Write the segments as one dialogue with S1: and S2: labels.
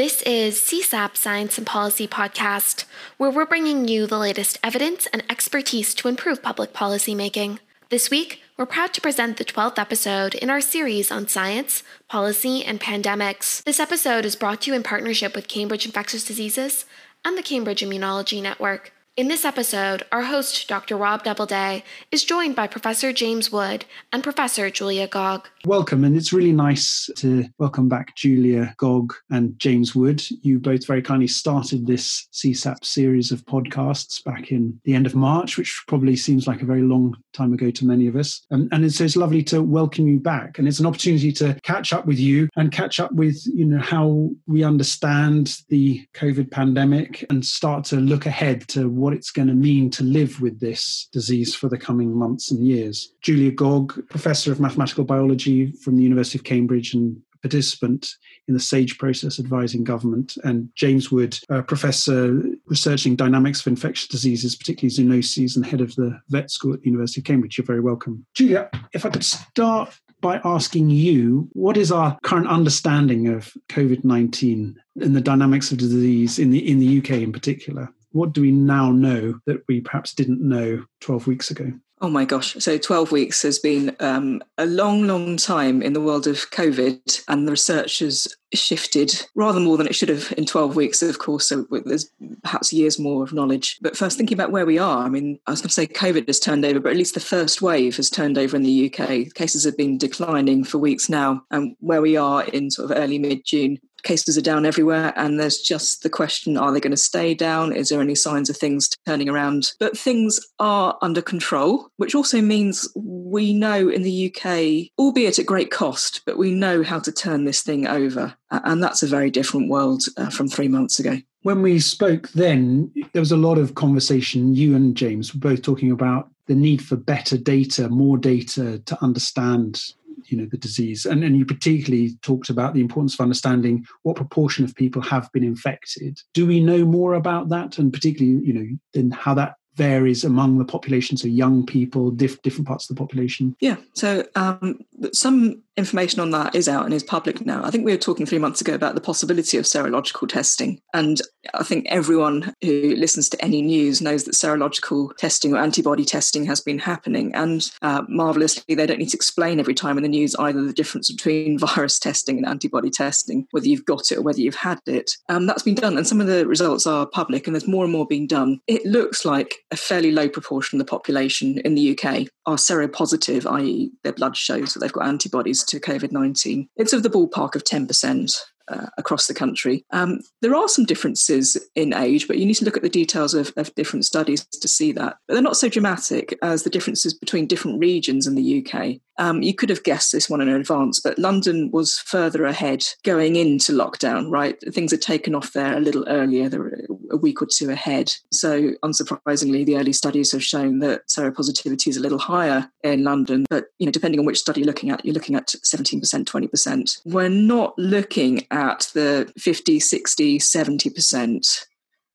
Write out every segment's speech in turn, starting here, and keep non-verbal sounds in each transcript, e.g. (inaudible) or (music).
S1: This is CSAP Science and Policy Podcast, where we're bringing you the latest evidence and expertise to improve public policy making. This week, we're proud to present the 12th episode in our series on science, policy, and pandemics. This episode is brought to you in partnership with Cambridge Infectious Diseases and the Cambridge Immunology Network. In this episode, our host, Dr. Rob Doubleday, is joined by Professor James Wood and Professor Julia Gog.
S2: Welcome, and it's really nice to welcome back Julia Gog and James Wood. You both very kindly started this CSAP series of podcasts back in the end of March, which probably seems like a very long time ago to many of us. Um, and it's, it's lovely to welcome you back, and it's an opportunity to catch up with you and catch up with you know how we understand the COVID pandemic and start to look ahead to what it's going to mean to live with this disease for the coming months and years. Julia Gog, professor of mathematical biology from the University of Cambridge and participant in the SAGE process advising government, and James Wood, professor researching dynamics of infectious diseases, particularly zoonoses, and head of the vet school at the University of Cambridge. You're very welcome. Julia, if I could start by asking you, what is our current understanding of COVID 19 and the dynamics of disease in the, in the UK in particular? What do we now know that we perhaps didn't know 12 weeks ago?
S3: Oh my gosh. So 12 weeks has been um, a long, long time in the world of COVID, and the research has shifted rather more than it should have in 12 weeks, of course. So there's perhaps years more of knowledge. But first, thinking about where we are, I mean, I was going to say COVID has turned over, but at least the first wave has turned over in the UK. Cases have been declining for weeks now, and where we are in sort of early mid June, cases are down everywhere and there's just the question are they going to stay down? Is there any signs of things turning around? But things are under control which also means we know in the UK albeit at great cost but we know how to turn this thing over and that's a very different world uh, from 3 months ago.
S2: When we spoke then there was a lot of conversation you and James were both talking about the need for better data more data to understand you know the disease. And, and you particularly talked about the importance of understanding what proportion of people have been infected. Do we know more about that? And particularly you know then how that varies among the population so young people diff- different parts of the population.
S3: Yeah. So um, some information on that is out and is public now. I think we were talking three months ago about the possibility of serological testing. And I think everyone who listens to any news knows that serological testing or antibody testing has been happening. And uh, marvelously, they don't need to explain every time in the news either the difference between (laughs) virus testing and antibody testing, whether you've got it or whether you've had it. Um, that's been done. And some of the results are public and there's more and more being done. It looks like a fairly low proportion of the population in the UK are seropositive, i.e., their blood shows that they've got antibodies to COVID 19. It's of the ballpark of 10%. Uh, across the country. Um, there are some differences in age, but you need to look at the details of, of, different studies to see that. But they're not so dramatic as the differences between different regions in the UK. Um, you could have guessed this one in advance, but London was further ahead going into lockdown, right? Things had taken off there a little earlier, they were a week or two ahead. So, unsurprisingly, the early studies have shown that seropositivity is a little higher in London. But, you know, depending on which study you're looking at, you're looking at 17%, 20%. We're not looking at the 50, 60, 70%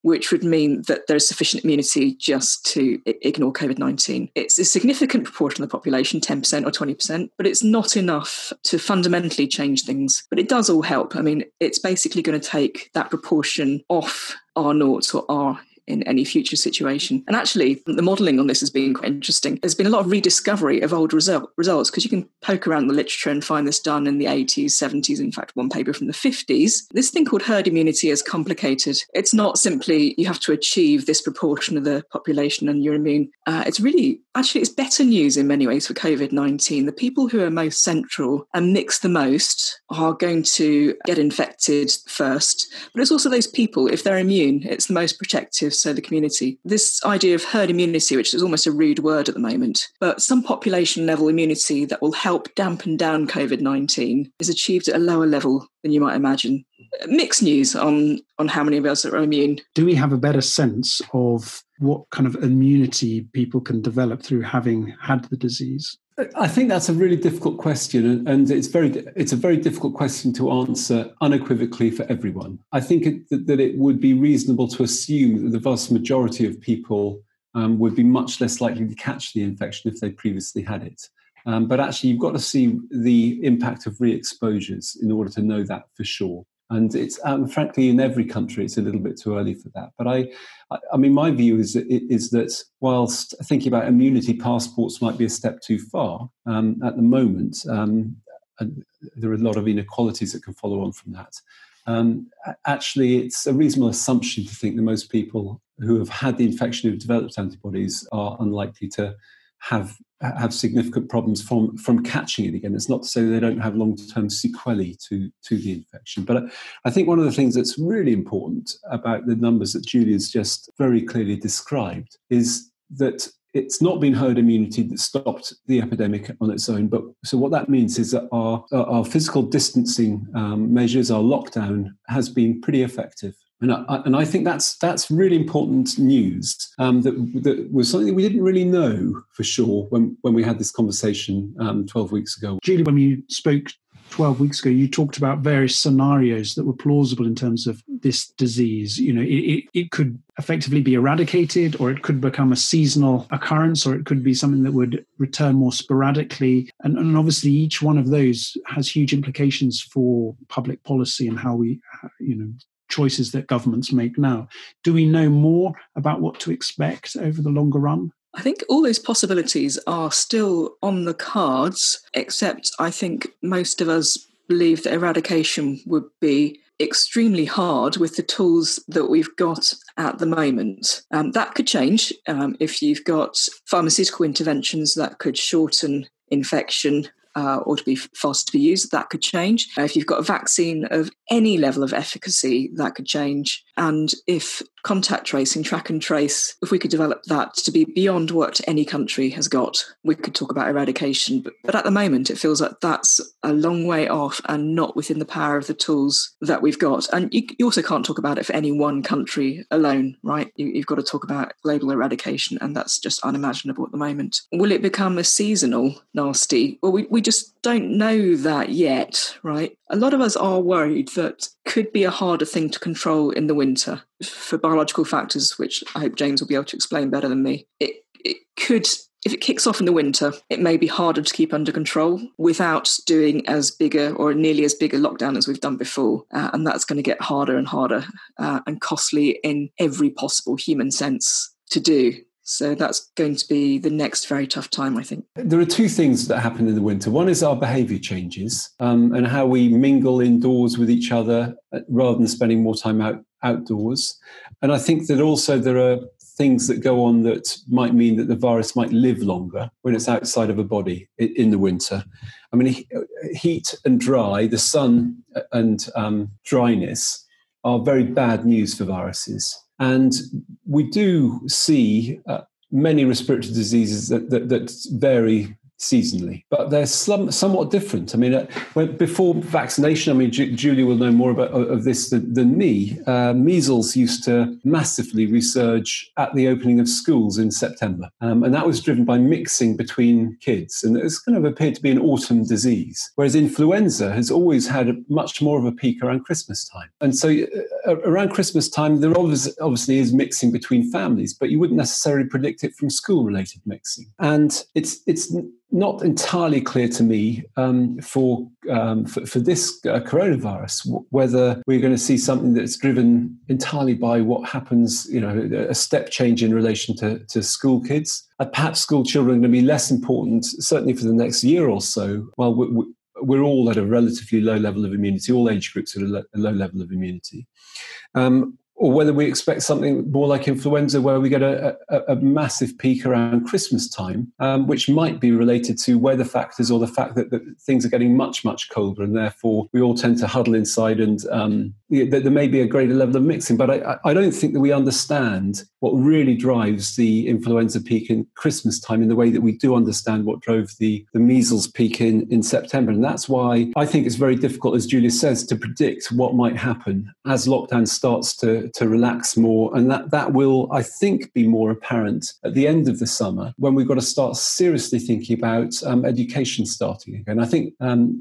S3: which would mean that there is sufficient immunity just to ignore COVID 19. It's a significant proportion of the population, 10% or 20%, but it's not enough to fundamentally change things. But it does all help. I mean, it's basically going to take that proportion off R naught or R in any future situation. And actually, the modelling on this has been quite interesting. There's been a lot of rediscovery of old result, results because you can poke around the literature and find this done in the 80s, 70s, in fact, one paper from the 50s. This thing called herd immunity is complicated. It's not simply you have to achieve this proportion of the population and you're immune. Uh, it's really, actually, it's better news in many ways for COVID 19. The people who are most central and mix the most are going to get infected first. But it's also those people, if they're immune, it's the most protective so the community. This idea of herd immunity, which is almost a rude word at the moment, but some population level immunity that will help dampen down COVID 19 is achieved at a lower level than you might imagine. Mixed news on, on how many of us are immune.
S2: Do we have a better sense of what kind of immunity people can develop through having had the disease?
S4: I think that's a really difficult question, and it's very it's a very difficult question to answer unequivocally for everyone. I think it, that it would be reasonable to assume that the vast majority of people um, would be much less likely to catch the infection if they previously had it. Um, but actually, you've got to see the impact of re-exposures in order to know that for sure. And it's um, frankly in every country, it's a little bit too early for that. But I, I mean, my view is is that whilst thinking about immunity passports might be a step too far um, at the moment, um, there are a lot of inequalities that can follow on from that. Um, actually, it's a reasonable assumption to think that most people who have had the infection who've developed antibodies are unlikely to have have significant problems from from catching it again. It's not to say they don't have long term sequelae to to the infection, but I think one of the things that's really important about the numbers that Julia's just very clearly described is that it's not been herd immunity that stopped the epidemic on its own. But so what that means is that our our physical distancing um, measures, our lockdown, has been pretty effective. And I, and I think that's that's really important news. Um, that, that was something that we didn't really know for sure when, when we had this conversation um, 12 weeks ago.
S2: Julie, when you spoke 12 weeks ago, you talked about various scenarios that were plausible in terms of this disease. You know, it, it, it, could effectively be eradicated, or it could become a seasonal occurrence, or it could be something that would return more sporadically. And, and obviously, each one of those has huge implications for public policy and how we, you know, choices that governments make now. Do we know more about what to expect over the longer run?
S3: I think all those possibilities are still on the cards, except I think most of us believe that eradication would be extremely hard with the tools that we've got at the moment. Um, that could change um, if you've got pharmaceutical interventions that could shorten infection uh, or to be fast to be used, that could change. If you've got a vaccine of any level of efficacy, that could change. And if contact tracing, track and trace, if we could develop that to be beyond what any country has got, we could talk about eradication. But, but at the moment, it feels like that's a long way off and not within the power of the tools that we've got. And you, you also can't talk about it for any one country alone, right? You, you've got to talk about global eradication, and that's just unimaginable at the moment. Will it become a seasonal nasty? Well, we, we just don't know that yet, right? A lot of us are worried that could be a harder thing to control in the winter for biological factors, which I hope James will be able to explain better than me. It, it could if it kicks off in the winter, it may be harder to keep under control without doing as bigger or nearly as big a lockdown as we've done before. Uh, and that's going to get harder and harder uh, and costly in every possible human sense to do. So that's going to be the next very tough time, I think.
S4: There are two things that happen in the winter. One is our behaviour changes um, and how we mingle indoors with each other uh, rather than spending more time out outdoors. And I think that also there are things that go on that might mean that the virus might live longer when it's outside of a body in the winter. I mean, heat and dry, the sun and um, dryness are very bad news for viruses. And we do see uh, many respiratory diseases that, that, that vary seasonally, but they're some, somewhat different. I mean, uh, when, before vaccination, I mean, Ju- Julia will know more about of this than, than me. Uh, measles used to massively resurge at the opening of schools in September, um, and that was driven by mixing between kids, and it's kind of appeared to be an autumn disease. Whereas influenza has always had much more of a peak around Christmas time, and so uh, around Christmas time, there obviously, obviously is mixing between families, but you wouldn't necessarily predict it from school-related mixing, and it's it's not entirely clear to me um, for, um, for, for this uh, coronavirus w- whether we're going to see something that's driven entirely by what happens, you know, a step change in relation to, to school kids. Uh, perhaps school children are going to be less important, certainly for the next year or so. Well, we, we're all at a relatively low level of immunity. All age groups at a low level of immunity. Um, or whether we expect something more like influenza, where we get a, a, a massive peak around Christmas time, um, which might be related to weather factors or the fact that, that, things are getting much, much colder, and therefore we all tend to huddle inside, and um, there may be a greater level of mixing. But I, I don't think that we understand what really drives the influenza peak in Christmas time in the way that we do understand what drove the, the measles peak in, in September. And that's why I think it's very difficult, as Julia says, to predict what might happen as lockdown starts to, to relax more. And that, that will, I think, be more apparent at the end of the summer when we've got to start seriously thinking about um, education starting again. I think um,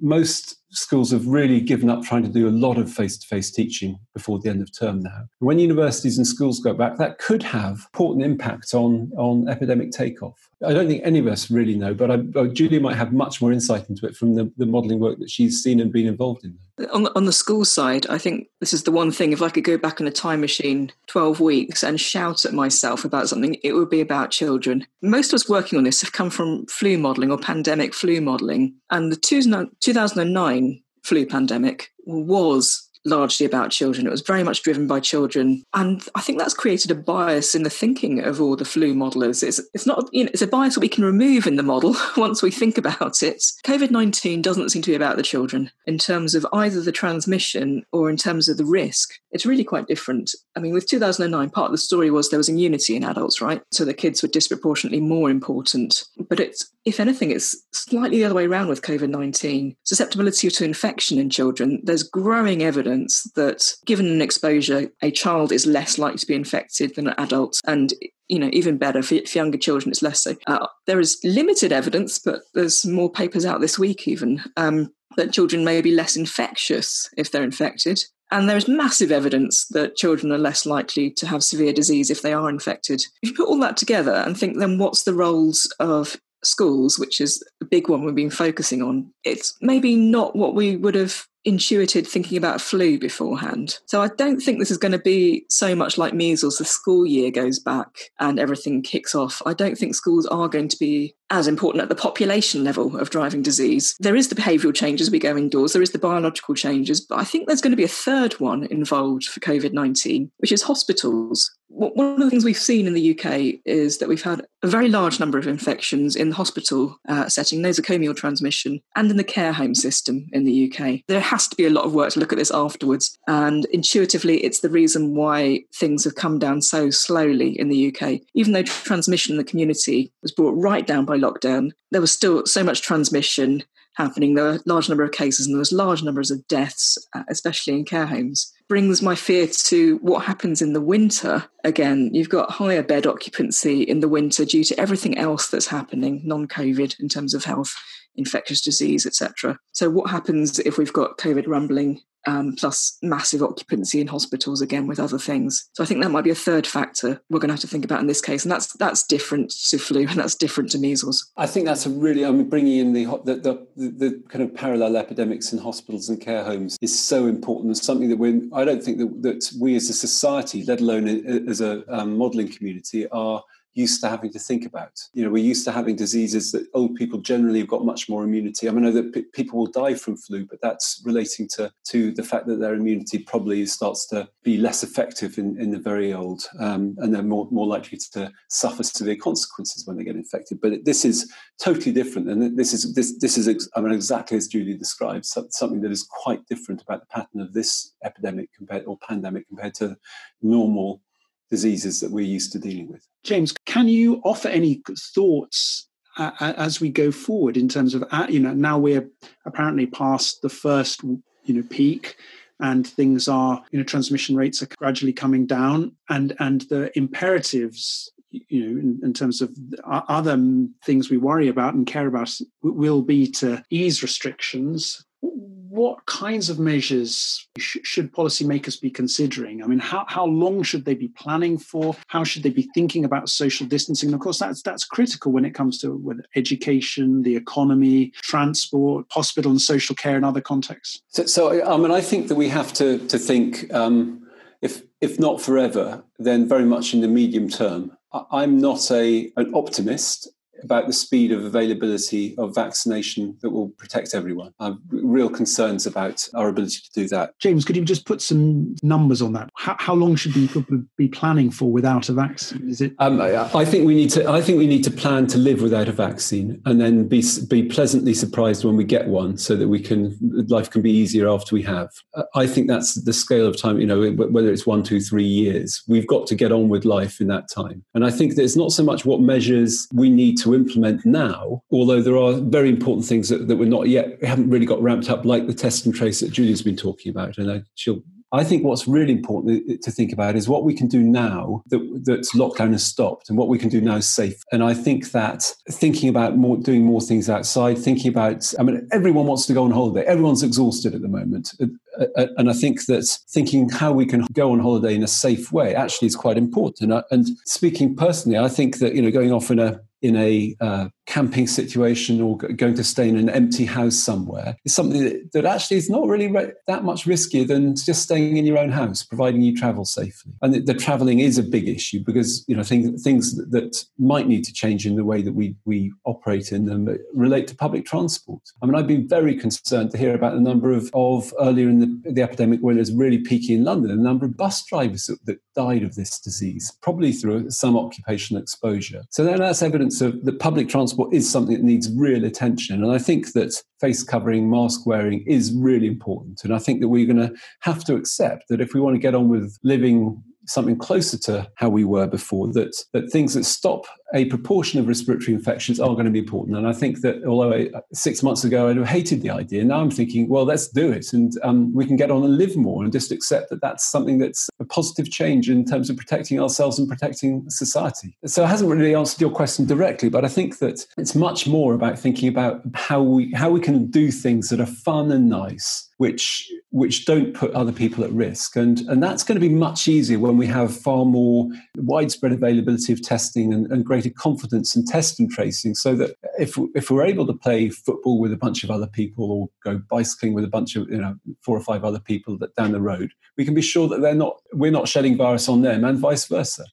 S4: most schools have really given up trying to do a lot of face to face teaching before the end of term now. When universities and schools go back, that could have important impact on, on epidemic takeoff. I don't think any of us really know, but I, Julia might have much more insight into it from the, the modelling work that she's seen and been involved in.
S3: On the, on the school side, I think this is the one thing. If I could go back in a time machine 12 weeks and shout at myself about something, it would be about children. Most of us working on this have come from flu modelling or pandemic flu modelling. And the 2009 flu pandemic was largely about children. It was very much driven by children, and I think that's created a bias in the thinking of all the flu modelers. It's it's not you know it's a bias that we can remove in the model (laughs) once we think about it. COVID nineteen doesn't seem to be about the children in terms of either the transmission or in terms of the risk. It's really quite different. I mean, with 2009, part of the story was there was immunity in adults, right? So the kids were disproportionately more important. But it's if anything, it's slightly the other way around with COVID 19. Susceptibility to infection in children, there's growing evidence that given an exposure, a child is less likely to be infected than an adult. And you know, even better for, for younger children, it's less so. Uh, there is limited evidence, but there's more papers out this week, even um, that children may be less infectious if they're infected. And there is massive evidence that children are less likely to have severe disease if they are infected. If you put all that together and think, then what's the roles of schools, which is a big one we've been focusing on, it's maybe not what we would have intuited thinking about flu beforehand. So I don't think this is going to be so much like measles. The school year goes back and everything kicks off. I don't think schools are going to be as important at the population level of driving disease. There is the behavioural changes we go indoors, there is the biological changes, but I think there's going to be a third one involved for COVID 19, which is hospitals. One of the things we've seen in the UK is that we've had a very large number of infections in the hospital uh, setting, nosocomial transmission, and in the care home system in the UK. There has to be a lot of work to look at this afterwards. And intuitively, it's the reason why things have come down so slowly in the UK. Even though transmission in the community was brought right down by lockdown, there was still so much transmission happening. There were a large number of cases and there was large numbers of deaths, uh, especially in care homes. Brings my fear to what happens in the winter. Again, you've got higher bed occupancy in the winter due to everything else that's happening, non-COVID in terms of health, infectious disease, etc. So, what happens if we've got COVID rumbling um, plus massive occupancy in hospitals again with other things. So I think that might be a third factor we're going to have to think about in this case, and that's that's different to flu and that's different to measles.
S4: I think that's a really I mean bringing in the the, the, the kind of parallel epidemics in hospitals and care homes is so important and something that we I don't think that, that we as a society, let alone as a um, modelling community, are used to having to think about. You know, we're used to having diseases that old people generally have got much more immunity. I mean, I know that p- people will die from flu, but that's relating to to the fact that their immunity probably starts to be less effective in, in the very old, um, and they're more more likely to suffer severe consequences when they get infected. But this is totally different, and this is this this is I mean exactly as Julie describes something that is quite different about the pattern of this epidemic compared or pandemic compared to normal diseases that we're used to dealing with.
S2: James, can you offer any thoughts uh, as we go forward in terms of uh, you know now we're apparently past the first you know peak and things are you know transmission rates are gradually coming down and and the imperatives you know in, in, terms of other things we worry about and care about will be to ease restrictions what kinds of measures sh- should policymakers be considering? I mean, how, how long should they be planning for? How should they be thinking about social distancing? And of course, that's that's critical when it comes to education, the economy, transport, hospital and social care, and other contexts.
S4: So, so I mean, I think that we have to to think. Um, if if not forever, then very much in the medium term. I'm not a an optimist about the speed of availability of vaccination that will protect everyone. I have real concerns about our ability to do that.
S2: James, could you just put some numbers on that? How, how long should people be planning for without a vaccine? Is it?
S4: Um, I think we need to. I think we need to plan to live without a vaccine, and then be be pleasantly surprised when we get one, so that we can life can be easier after we have. I think that's the scale of time. You know, whether it's one, two, three years, we've got to get on with life in that time. And I think that it's not so much what measures we need to implement now, although there are very important things that, that we're not yet, haven't really got ramped up, like the test and trace that Julia's been talking about. And I, she'll I think what's really important to think about is what we can do now that, that lockdown has stopped and what we can do now is safe. And I think that thinking about more, doing more things outside, thinking about, I mean, everyone wants to go on holiday. Everyone's exhausted at the moment. Uh, uh, and I think that thinking how we can go on holiday in a safe way actually is quite important. And, and speaking personally, I think that, you know, going off in a in a uh, camping situation or going to stay in an empty house somewhere is something that, that actually is not really re- that much riskier than just staying in your own house, providing you travel safely. And the, the traveling is a big issue because you know things, things that might need to change in the way that we we operate in them relate to public transport. I mean, I've been very concerned to hear about the number of, of earlier in the, the epidemic when it was really peaky in London, the number of bus drivers that, that died of this disease, probably through some occupational exposure. So then that's evidence of the public transport is something that needs real attention. And I think that face covering, mask wearing is really important. And I think that we're going to have to accept that if we want to get on with living something closer to how we were before, that, that things that stop a proportion of respiratory infections are going to be important. And I think that although I, six months ago I'd have hated the idea, now I'm thinking, well, let's do it. And um, we can get on and live more and just accept that that's something that's a positive change in terms of protecting ourselves and protecting society. So it hasn't really answered your question directly, but I think that it's much more about thinking about how we, how we can do things that are fun and nice which which don't put other people at risk and and that's going to be much easier when we have far more widespread availability of testing and, and greater confidence in test and tracing so that if if we're able to play football with a bunch of other people or go bicycling with a bunch of you know four or five other people that down the road we can be sure that they're not we're not shedding virus on them and vice versa.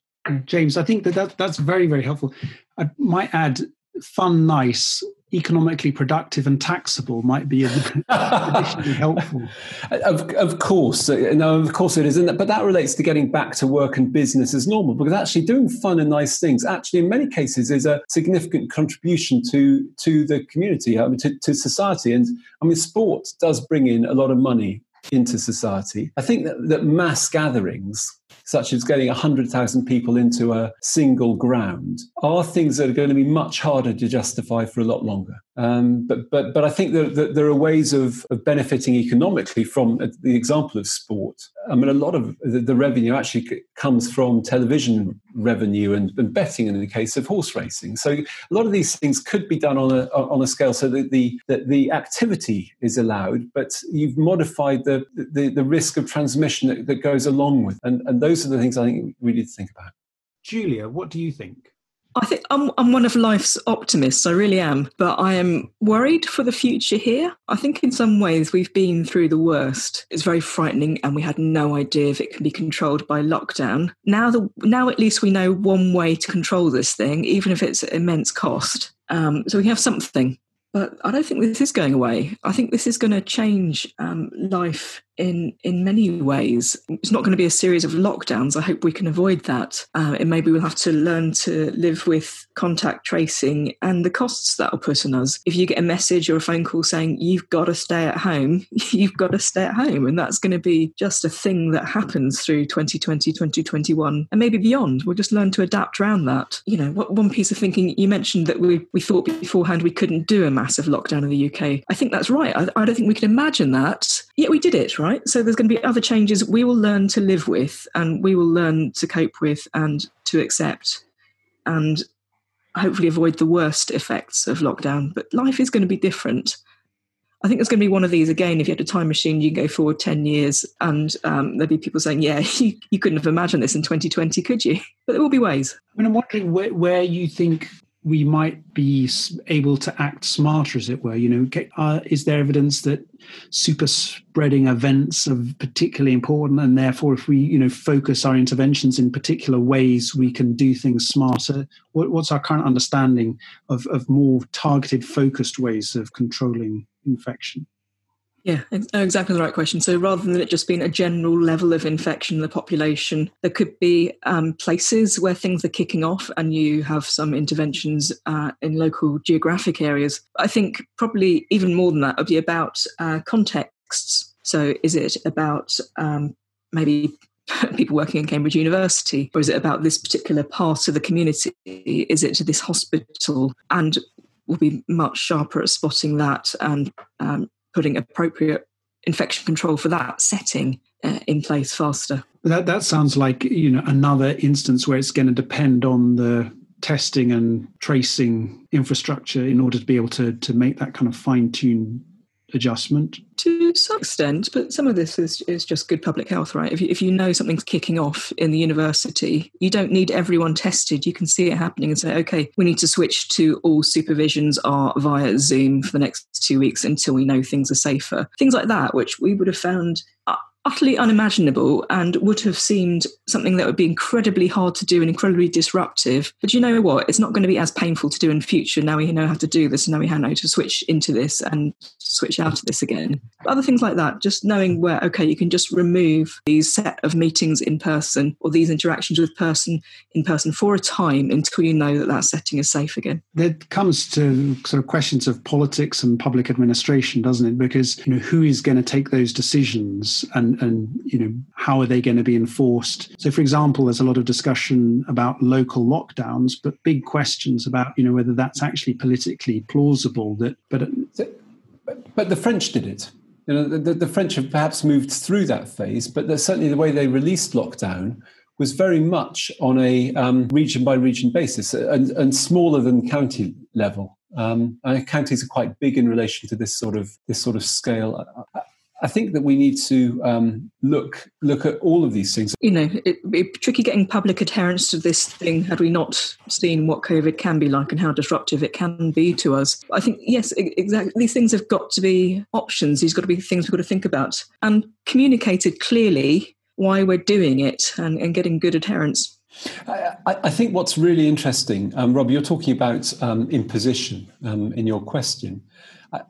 S2: James i think that, that that's very very helpful. I might add fun nice economically productive and taxable might be (laughs) additionally helpful.
S4: Of, of course, uh, no, of course it is? But that relates to getting back to work and business as normal because actually doing fun and nice things actually in many cases is a significant contribution to to the community, I mean, to, to society. And I mean, sport does bring in a lot of money into society. I think that, that mass gatherings such as getting 100,000 people into a single ground, are things that are going to be much harder to justify for a lot longer. Um, but, but, but I think that, that, there are ways of, of benefiting economically from the example of sport. I mean, a lot of the, the revenue actually comes from television revenue and, and, betting in the case of horse racing. So a lot of these things could be done on a, on a scale so that the, that the activity is allowed, but you've modified the, the, the risk of transmission that, that goes along with. And, and those are the things I think we need to think about.
S2: Julia, what do you think?
S3: I think I'm, I'm one of life's optimists. I really am. But I am worried for the future here. I think in some ways we've been through the worst. It's very frightening and we had no idea if it can be controlled by lockdown. Now, the, now at least we know one way to control this thing, even if it's at immense cost. Um, so we have something. But I don't think this is going away. I think this is going to change um, life in in many ways. It's not going to be a series of lockdowns. I hope we can avoid that. Uh, and maybe we'll have to learn to live with contact tracing and the costs that will put on us. If you get a message or a phone call saying you've got to stay at home, (laughs) you've got to stay at home, and that's going to be just a thing that happens through 2020, 2021, and maybe beyond. We'll just learn to adapt around that. You know, one piece of thinking you mentioned that we we thought beforehand we couldn't do a massive lockdown in the UK. I think that's right. I, I don't think we can imagine that. Yet we did it, right? So there's going to be other changes we will learn to live with and we will learn to cope with and to accept and hopefully avoid the worst effects of lockdown. But life is going to be different. I think it's going to be one of these again. If you had a time machine, you can go forward 10 years and um, there'd be people saying, Yeah, (laughs) you, you couldn't have imagined this in 2020, could you? But there will be ways.
S2: I mean, I'm wondering where, where you think we might be able to act smarter, as it were. You know, uh, is there evidence that super spreading events are particularly important, and therefore, if we you know focus our interventions in particular ways, we can do things smarter? What, what's our current understanding of, of more targeted, focused ways of controlling infection?
S3: Yeah, oh, exactly the right question. So rather than it just being a general level of infection in the population, there could be um, places where things are kicking off and you have some interventions uh, in local geographic areas. I think probably even more than that would be about uh, contexts. So is it about um, maybe (laughs) people working in Cambridge University, or is it about this particular part of the community? Is it this hospital? And we'll be much sharper at spotting that and um, putting appropriate infection control for that setting uh, in place faster.
S2: That that sounds like you know another instance where it's going to depend on the testing and tracing infrastructure in order to be able to to make that kind of fine tune adjustment.
S3: To some extent, but some of this is, is just good public health, right? If you, if you know something's kicking off in the university, you don't need everyone tested. You can see it happening and say, okay, we need to switch to all supervisions are via Zoom for the next two weeks until we know things are safer. Things like that, which we would have found uh, utterly unimaginable and would have seemed something that would be incredibly hard to do and incredibly disruptive. But you know what? It's not going to be as painful to do in future. Now we know how to do this, and now we know how to switch into this and switch out of this again. Other things like that, just knowing where, okay, you can just remove these set of meetings in person or these interactions with person in person for a time until you know that that setting is safe again.
S2: That comes to sort of questions of politics and public administration, doesn't it? Because, you know, who is going to take those decisions and and you know how are they going to be enforced so for example there's a lot of discussion about local lockdowns but big questions about you know whether that's actually politically plausible that but
S4: but the french did it you know the, the french have perhaps moved through that phase but certainly the way they released lockdown was very much on a um, region by region basis and, and, smaller than county level. Um, counties are quite big in relation to this sort of this sort of scale. I think that we need to um, look look at all of these things.
S3: You know, it'd be tricky getting public adherence to this thing had we not seen what COVID can be like and how disruptive it can be to us. I think yes, exactly. These things have got to be options. These got to be things we've got to think about and communicated clearly why we're doing it and, and getting good adherence.
S4: I, I, think what's really interesting, um, Rob, you're talking about um, imposition um, in your question.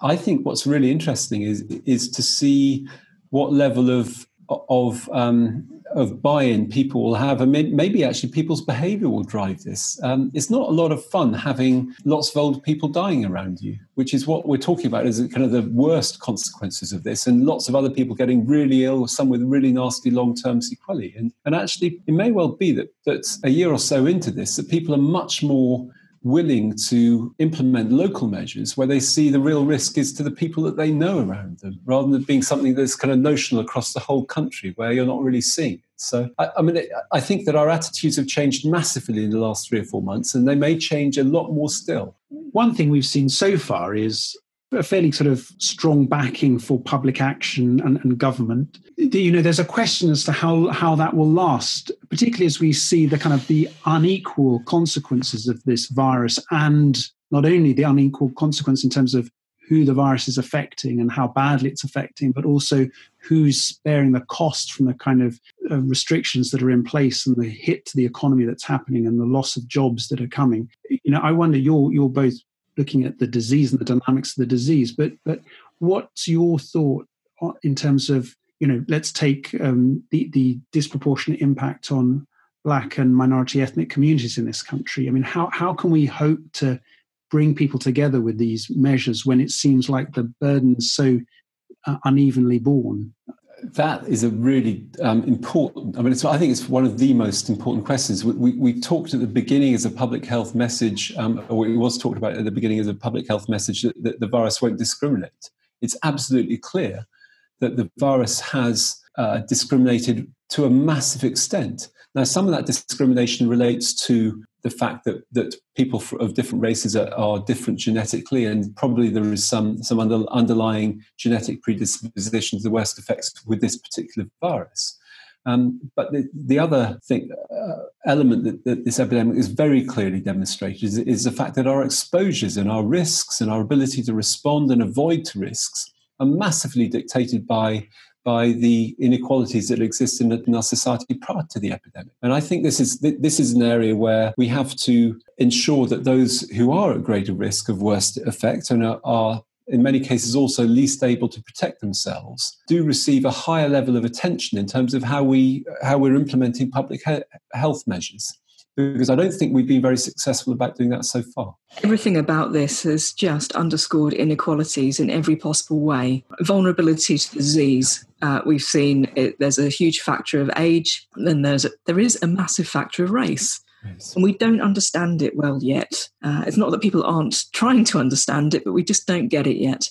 S4: I think what's really interesting is is to see what level of of um, of buy-in people will have, and maybe actually people's behaviour will drive this. Um, it's not a lot of fun having lots of old people dying around you, which is what we're talking about as kind of the worst consequences of this, and lots of other people getting really ill, some with really nasty long-term sequelae. And, and actually, it may well be that that a year or so into this, that people are much more willing to implement local measures where they see the real risk is to the people that they know around them, rather than being something that's kind of notional across the whole country where you're not really seeing it. So, I, I mean, I think that our attitudes have changed massively in the last three or four months, and they may change a lot more still.
S2: One thing we've seen so far is a fairly sort of strong backing for public action and, and, government. You know, there's a question as to how how that will last, particularly as we see the kind of the unequal consequences of this virus, and not only the unequal consequence in terms of who the virus is affecting and how badly it's affecting, but also who's bearing the cost from the kind of uh, restrictions that are in place and the hit to the economy that's happening and the loss of jobs that are coming. You know, I wonder you're you're both looking at the disease and the dynamics of the disease. But but what's your thought in terms of you know let's take um, the the disproportionate impact on black and minority ethnic communities in this country. I mean, how how can we hope to bring people together with these measures when it seems like the burden's so uh, unevenly borne?
S4: That is a really um, important. I mean, I think it's one of the most important questions. We, we, we, talked at the beginning as a public health message, um, or it was talked about at the beginning as a public health message that, that the virus won't discriminate. It's absolutely clear that the virus has uh, discriminated to a massive extent. Now, some of that discrimination relates to the fact that that people of different races are, are different genetically, and probably there is some some under, underlying genetic predisposition to the worst effects with this particular virus. Um, but the, the other thing, uh, element that, that, this epidemic is very clearly demonstrated is, is, the fact that our exposures and our risks and our ability to respond and avoid to risks are massively dictated by by the inequalities that exist in, in, our society prior to the epidemic. And I think this is this is an area where we have to ensure that those who are at greater risk of worst effect and are, are in many cases also least able to protect themselves do receive a higher level of attention in terms of how we how we're implementing public he- health measures because I don't think we've been very successful about doing that so far.
S3: Everything about this has just underscored inequalities in every possible way. Vulnerability to disease. Uh, we've seen it, there's a huge factor of age, and there's a, there is a massive factor of race. Yes. And we don't understand it well yet. Uh, it's not that people aren't trying to understand it, but we just don't get it yet.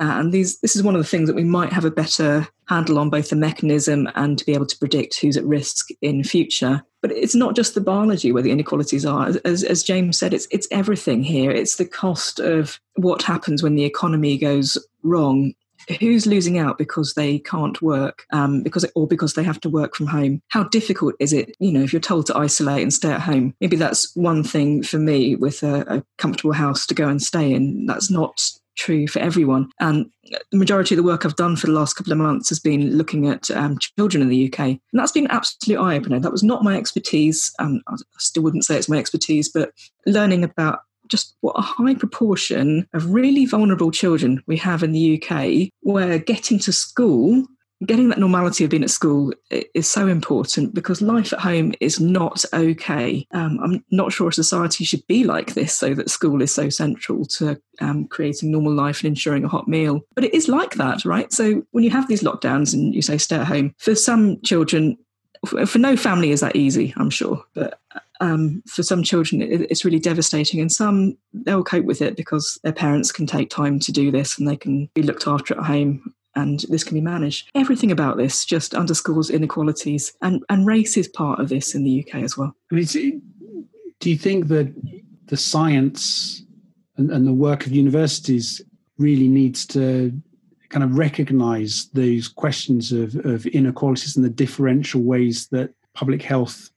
S3: Uh, and these, this is one of the things that we might have a better handle on both the mechanism and to be able to predict who's at risk in future. But it's not just the biology where the inequalities are. As, as James said, it's, it's everything here. It's the cost of what happens when the economy goes wrong. who's losing out because they can't work um, because or because they have to work from home how difficult is it you know if you're told to isolate and stay at home maybe that's one thing for me with a, a comfortable house to go and stay in that's not true for everyone. And the majority of the work I've done for the last couple of months has been looking at um, children in the UK. And that's been absolute eye opener. That was not my expertise. Um, I still wouldn't say it's my expertise, but learning about just what a high proportion of really vulnerable children we have in the UK, where getting to school, getting that normality of being at school is so important because life at home is not okay. Um, I'm not sure society should be like this, so that school is so central to um, creating normal life and ensuring a hot meal. But it is like that, right? So when you have these lockdowns and you say stay at home, for some children, for no family is that easy, I'm sure. But um, for some children, it's really devastating, and some they'll cope with it because their parents can take time to do this and they can be looked after at home. And this can be managed. Everything about this just underscores inequalities, and, and race is part of this in the UK as well.
S2: I mean, do you think that the science and, and the work of universities really needs to kind of recognize those questions of, of inequalities and the differential ways that public health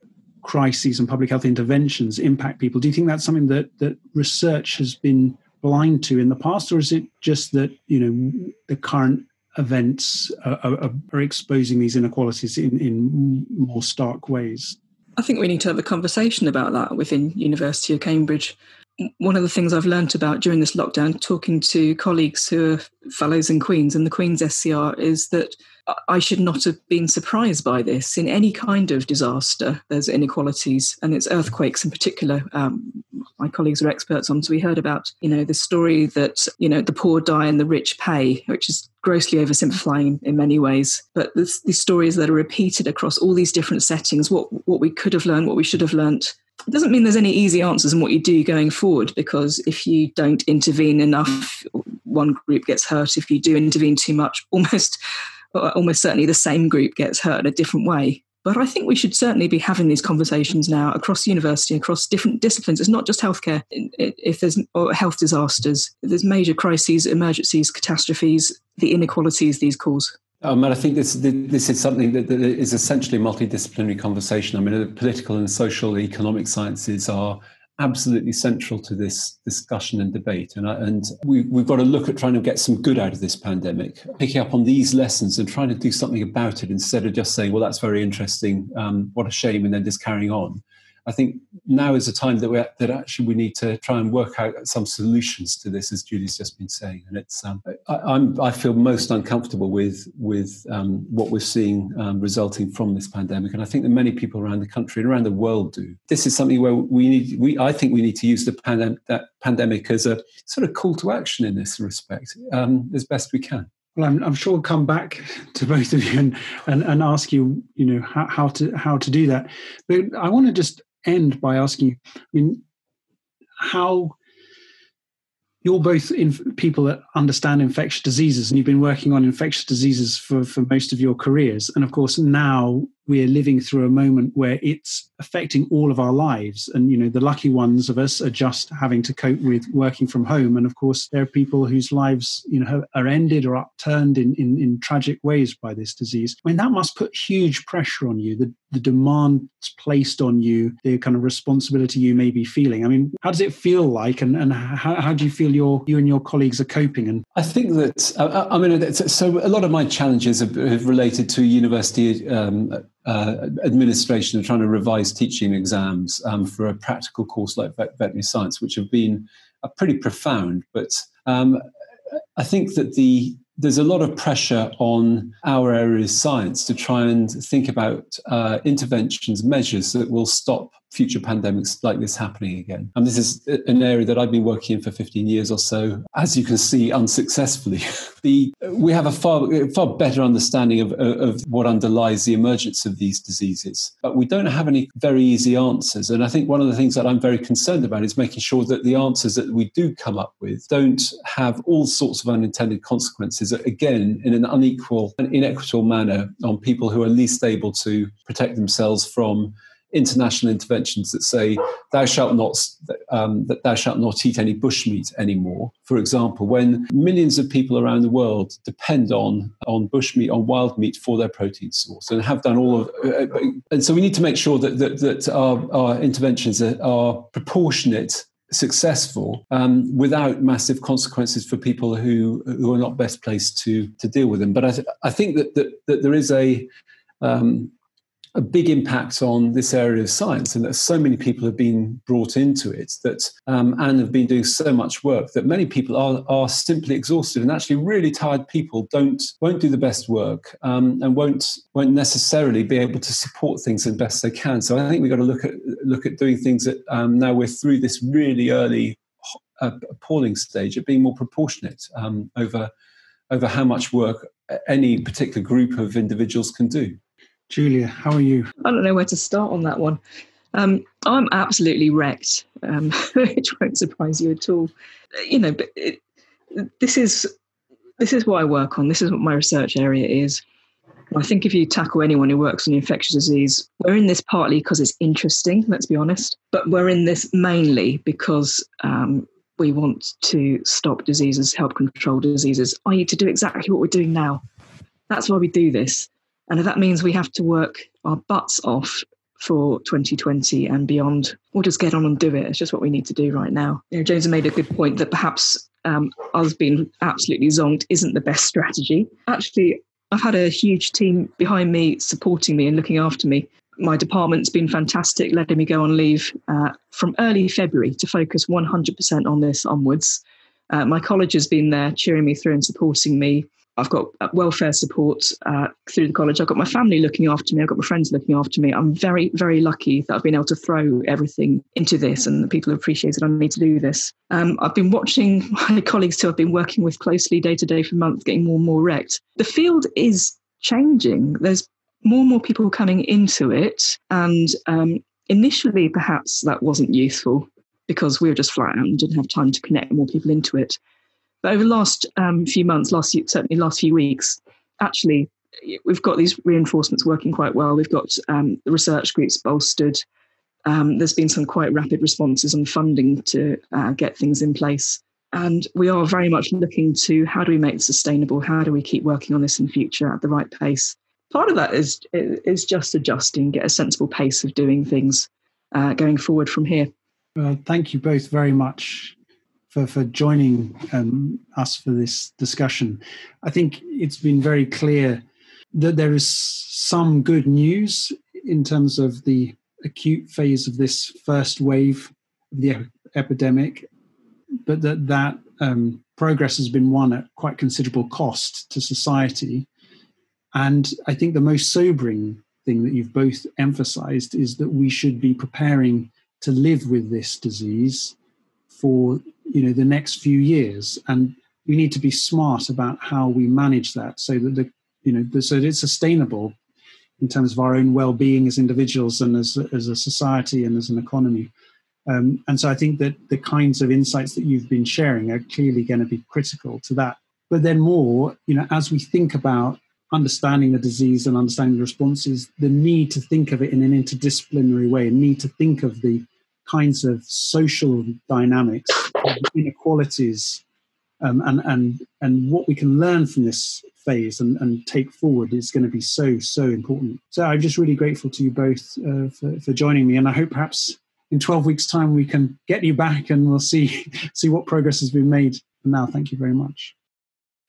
S2: crises and public health interventions impact people. Do you think that's something that that research has been blind to in the past, or is it just that you know the current events are, are, exposing these inequalities in, in more stark ways?
S3: I think we need to have a conversation about that within University of Cambridge one of the things I've learnt about during this lockdown, talking to colleagues who are fellows in Queen's and the Queen's SCR, is that I should not have been surprised by this. In any kind of disaster, there's inequalities, and it's earthquakes in particular. Um, my colleagues are experts on, so we heard about, you know, the story that you know the poor die and the rich pay, which is grossly oversimplifying in many ways. But these stories that are repeated across all these different settings, what what we could have learned, what we should have learned, it doesn't mean there's any easy answers in what you do going forward because if you don't intervene enough one group gets hurt. If you do intervene too much almost uh, almost certainly the same group gets hurt in a different way. But i think we should certainly be having these conversations now across university across different disciplines. It's not just healthcare. If there's health disasters there's major crises emergencies catastrophes the inequalities these cause
S4: um, and I think this this is something that, that is essentially a multidisciplinary conversation. I mean, the political and social economic sciences are absolutely central to this discussion and debate. And, and we, we've got to look at trying to get some good out of this pandemic, picking up on these lessons and trying to do something about it instead of just saying, well, that's very interesting, um, what a shame, and then just carrying on. I think now is a time that we that actually we need to try and work out some solutions to this, as Julie's just been saying. And it's um, I, am I feel most uncomfortable with with um, what we're seeing um, resulting from this pandemic, and I think that many people around the country and around the world do. This is something where we need we I think we need to use the pandemic that pandemic as a sort of call to action in this respect um, as best we can.
S2: Well, I'm, I'm, sure we'll come back to both of you and, and, and ask you, you know, how, how to how to do that. But I want to just end by asking you, I mean, how you're both in people that understand infectious diseases and you've been working on infectious diseases for, for most of your careers. And of course, now we're living through a moment where it's affecting all of our lives. And you know the lucky ones of us are just having to cope with working from home. And of course there are people whose lives you know are ended or upturned in, in, in tragic ways by this disease. I mean that must put huge pressure on you. The, the demands placed on you the kind of responsibility you may be feeling. I mean how does it feel like? And, and how, how do you feel your you and your colleagues are coping? And
S4: i think that i, I mean so a lot of my challenges have, related to university um, uh, administration are trying to revise teaching exams um, for a practical course like veterinary science, which have been uh, pretty profound. But um, I think that the there's a lot of pressure on our area of science to try and think about uh, interventions, measures that will stop future pandemics like this happening again. And this is an area that I've been working in for 15 years or so. As you can see, unsuccessfully. (laughs) the, we have a far, far better understanding of, of what underlies the emergence of these diseases, but we don't have any very easy answers. And I think one of the things that I'm very concerned about is making sure that the answers that we do come up with don't have all sorts of unintended consequences, again, in an unequal and inequitable manner on people who are least able to protect themselves from international interventions that say thou shalt not um, that thou shalt not eat any bushmeat anymore. For example, when millions of people around the world depend on on bushmeat, on wild meat for their protein source, and have done all of, uh, and so we need to make sure that that, that our, our interventions are, are proportionate successful um, without massive consequences for people who who are not best placed to to deal with them. But I, th- I think that, that that there is a um, a big impact on this area of science, and that so many people have been brought into it that um, and have been doing so much work that many people are are simply exhausted, and actually really tired people don't won't do the best work um, and won't won't necessarily be able to support things as best they can. So I think we've got to look at look at doing things that um, now we're through this really early uh, appalling stage of being more proportionate um, over over how much work any particular group of individuals can do.
S2: Julia, how are you?
S3: I don't know where to start on that one. Um, I'm absolutely wrecked, um, (laughs) which won't surprise you at all. You know, but it, this is this is what I work on. This is what my research area is. I think if you tackle anyone who works on infectious disease, we're in this partly because it's interesting. Let's be honest, but we're in this mainly because um, we want to stop diseases, help control diseases, i.e., to do exactly what we're doing now. That's why we do this. And if that means we have to work our butts off for 2020 and beyond, we'll just get on and do it. It's just what we need to do right now. You know, James made a good point that perhaps um, us being absolutely zonked isn't the best strategy. Actually, I've had a huge team behind me supporting me and looking after me. My department's been fantastic, letting me go on leave uh, from early February to focus 100% on this onwards. Uh, my college has been there cheering me through and supporting me. I've got uh, welfare support uh, through the college. I've got my family looking after me. I've got my friends looking after me. I'm very, very lucky that I've been able to throw everything into this and the people have appreciated I need to do this. Um, I've been watching (laughs) my colleagues who I've been working with closely day to day for months getting more and more wrecked. The field is changing. There's more and more people coming into it. And um, initially, perhaps that wasn't useful because we were just flat out and didn't have time to connect more people into it. But over the last um, few months, last certainly last few weeks, actually, we've got these reinforcements working quite well. We've got um, the research groups bolstered. Um, there's been some quite rapid responses on funding to uh, get things in place. And we are very much looking to how do we make it sustainable? How do we keep working on this in future at the right pace? Part of that is is just adjusting, get a sensible pace of doing things uh, going forward from here.
S2: Thank you both very much for, for joining um, us for this discussion. I think it's been very clear that there is some good news in terms of the acute phase of this first wave of the epidemic, but that that um, progress has been won at quite considerable cost to society. And I think the most sobering thing that you've both emphasized is that we should be preparing to live with this disease for you know the next few years and we need to be smart about how we manage that so that the you know the, so it's sustainable in terms of our own well-being as individuals and as, as a society and as an economy. Um, and so i think that the kinds of insights that you've been sharing are clearly going to be critical to that. But then more you know as we think about understanding the disease and understanding the responses the need to think of it in an interdisciplinary way and need to think of the kinds of social dynamics, inequalities, um, and and and what we can learn from this phase and, and take forward is going to be so so important. So I'm just really grateful to you both uh, for, for joining me, and I hope perhaps in 12 weeks' time we can get you back and we'll see (laughs) see what progress has been made. And now, thank you very much.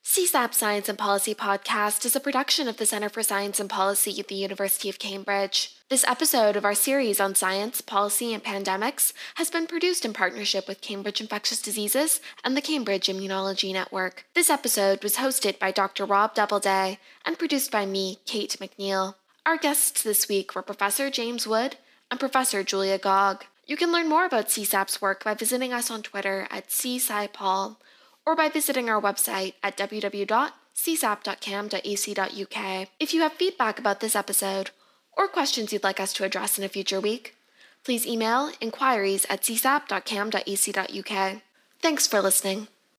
S1: CSAP Science and Policy podcast is a production of the Center for Science and Policy at the University of Cambridge. This episode of our series on science, policy, and pandemics has been produced in partnership with Cambridge Infectious Diseases and the Cambridge Immunology Network. This episode was hosted by Dr. Rob Doubleday and produced by me, Kate McNeil. Our guests this week were Professor James Wood and Professor Julia Gog. You can learn more about CSAP's work by visiting us on Twitter at CSciPol or by visiting our website at www.csap.cam.ac.uk. If you have feedback about this episode or questions you'd like us to address in a future week, please email inquiries at csap.cam.ac.uk. Thanks for listening.